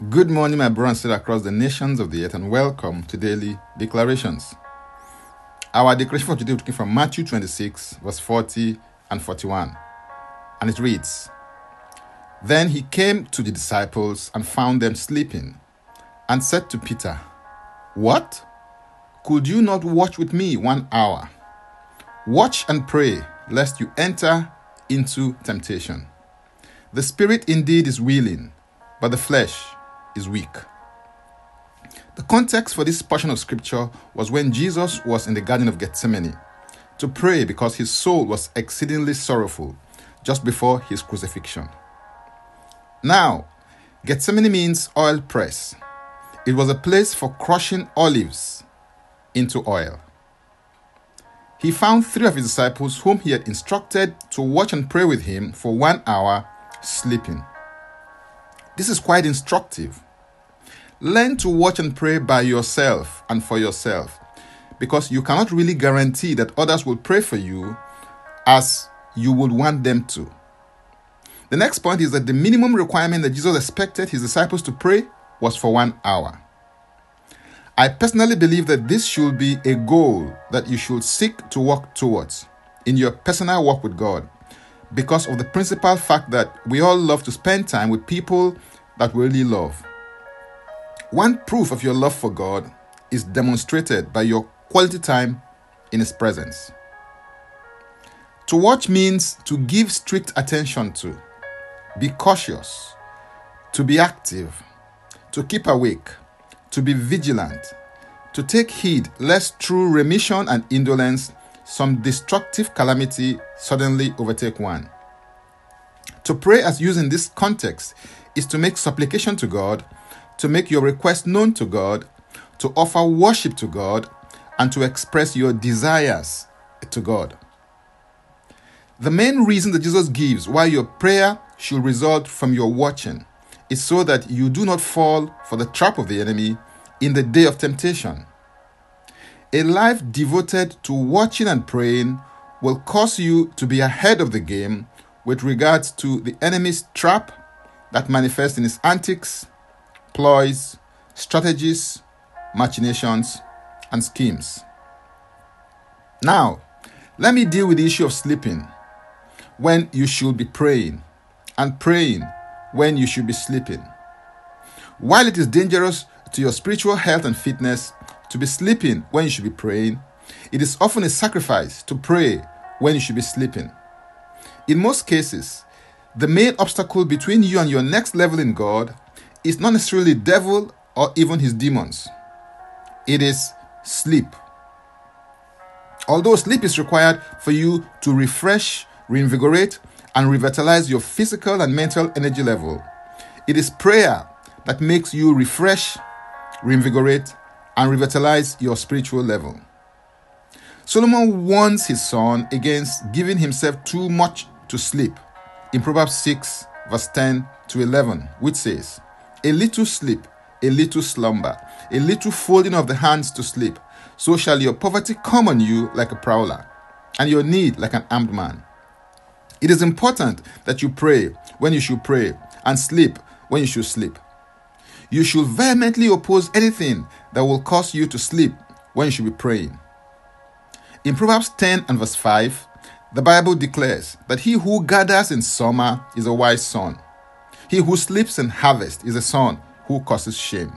Good morning, my brothers and across the nations of the earth, and welcome to Daily Declarations. Our declaration for today is taken from Matthew 26, verse 40 and 41, and it reads Then he came to the disciples and found them sleeping, and said to Peter, What? Could you not watch with me one hour? Watch and pray, lest you enter into temptation. The spirit indeed is willing, but the flesh is weak. The context for this portion of scripture was when Jesus was in the Garden of Gethsemane to pray because his soul was exceedingly sorrowful just before his crucifixion. Now, Gethsemane means oil press. It was a place for crushing olives into oil. He found three of his disciples whom he had instructed to watch and pray with him for one hour sleeping. This is quite instructive. Learn to watch and pray by yourself and for yourself because you cannot really guarantee that others will pray for you as you would want them to. The next point is that the minimum requirement that Jesus expected his disciples to pray was for one hour. I personally believe that this should be a goal that you should seek to work towards in your personal walk with God because of the principal fact that we all love to spend time with people that we really love. One proof of your love for God is demonstrated by your quality time in His presence. To watch means to give strict attention to, be cautious, to be active, to keep awake, to be vigilant, to take heed lest through remission and indolence some destructive calamity suddenly overtake one. To pray as used in this context is to make supplication to God to make your request known to God, to offer worship to God, and to express your desires to God. The main reason that Jesus gives why your prayer should result from your watching is so that you do not fall for the trap of the enemy in the day of temptation. A life devoted to watching and praying will cause you to be ahead of the game with regards to the enemy's trap that manifests in his antics, ploys, strategies, machinations, and schemes. Now, let me deal with the issue of sleeping when you should be praying and praying when you should be sleeping. While it is dangerous to your spiritual health and fitness to be sleeping when you should be praying, it is often a sacrifice to pray when you should be sleeping. In most cases, the main obstacle between you and your next level in God is not necessarily devil or even his demons. It is sleep. Although sleep is required for you to refresh, reinvigorate, and revitalize your physical and mental energy level, it is prayer that makes you refresh, reinvigorate, and revitalize your spiritual level. Solomon warns his son against giving himself too much to sleep in Proverbs 6, verse 10 to 11, which says, a little sleep, a little slumber, a little folding of the hands to sleep. So shall your poverty come on you like a prowler, and your need like an armed man. It is important that you pray when you should pray, and sleep when you should sleep. You should vehemently oppose anything that will cause you to sleep when you should be praying. In Proverbs 10 and verse 5, the Bible declares that he who gathers in summer is a wise son he who sleeps in harvest is a son who causes shame.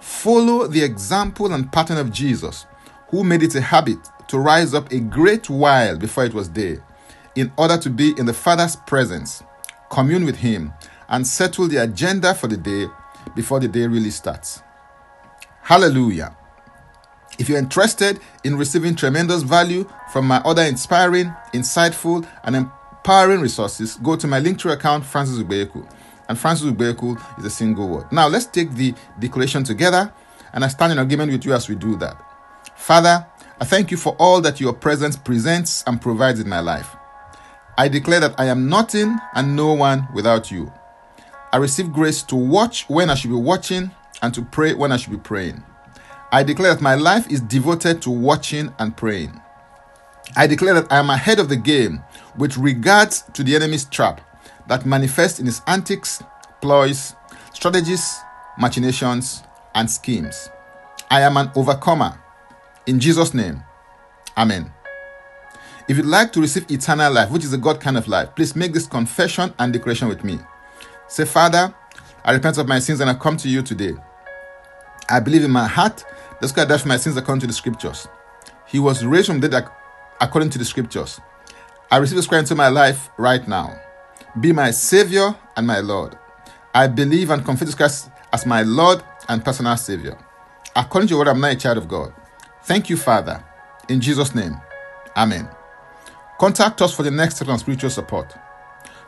Follow the example and pattern of Jesus, who made it a habit to rise up a great while before it was day, in order to be in the Father's presence, commune with Him, and settle the agenda for the day before the day really starts. Hallelujah. If you're interested in receiving tremendous value from my other inspiring, insightful, and empowering resources, go to my Linktree account, Francis Ubeku. And Francis Ubeku is a single word. Now let's take the declaration together, and I stand in agreement with you as we do that. Father, I thank you for all that your presence presents and provides in my life. I declare that I am nothing and no one without you. I receive grace to watch when I should be watching and to pray when I should be praying. I declare that my life is devoted to watching and praying. I declare that I am ahead of the game with regards to the enemy's trap that manifests in his antics, ploys, strategies, machinations, and schemes. I am an overcomer. In Jesus' name, Amen. If you'd like to receive eternal life, which is a God kind of life, please make this confession and declaration with me. Say, Father, I repent of my sins and I come to you today. I believe in my heart that God died for my sins according to the scriptures. He was raised from the dead according to the scriptures. I receive this Christ into my life right now. Be my Savior and my Lord. I believe and confess Christ as my Lord and personal Savior. According to your word, I'm now a child of God. Thank you, Father. In Jesus' name, Amen. Contact us for the next step on spiritual support.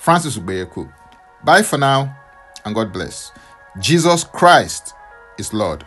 Francis Ubeku. Bye for now and God bless. Jesus Christ is Lord.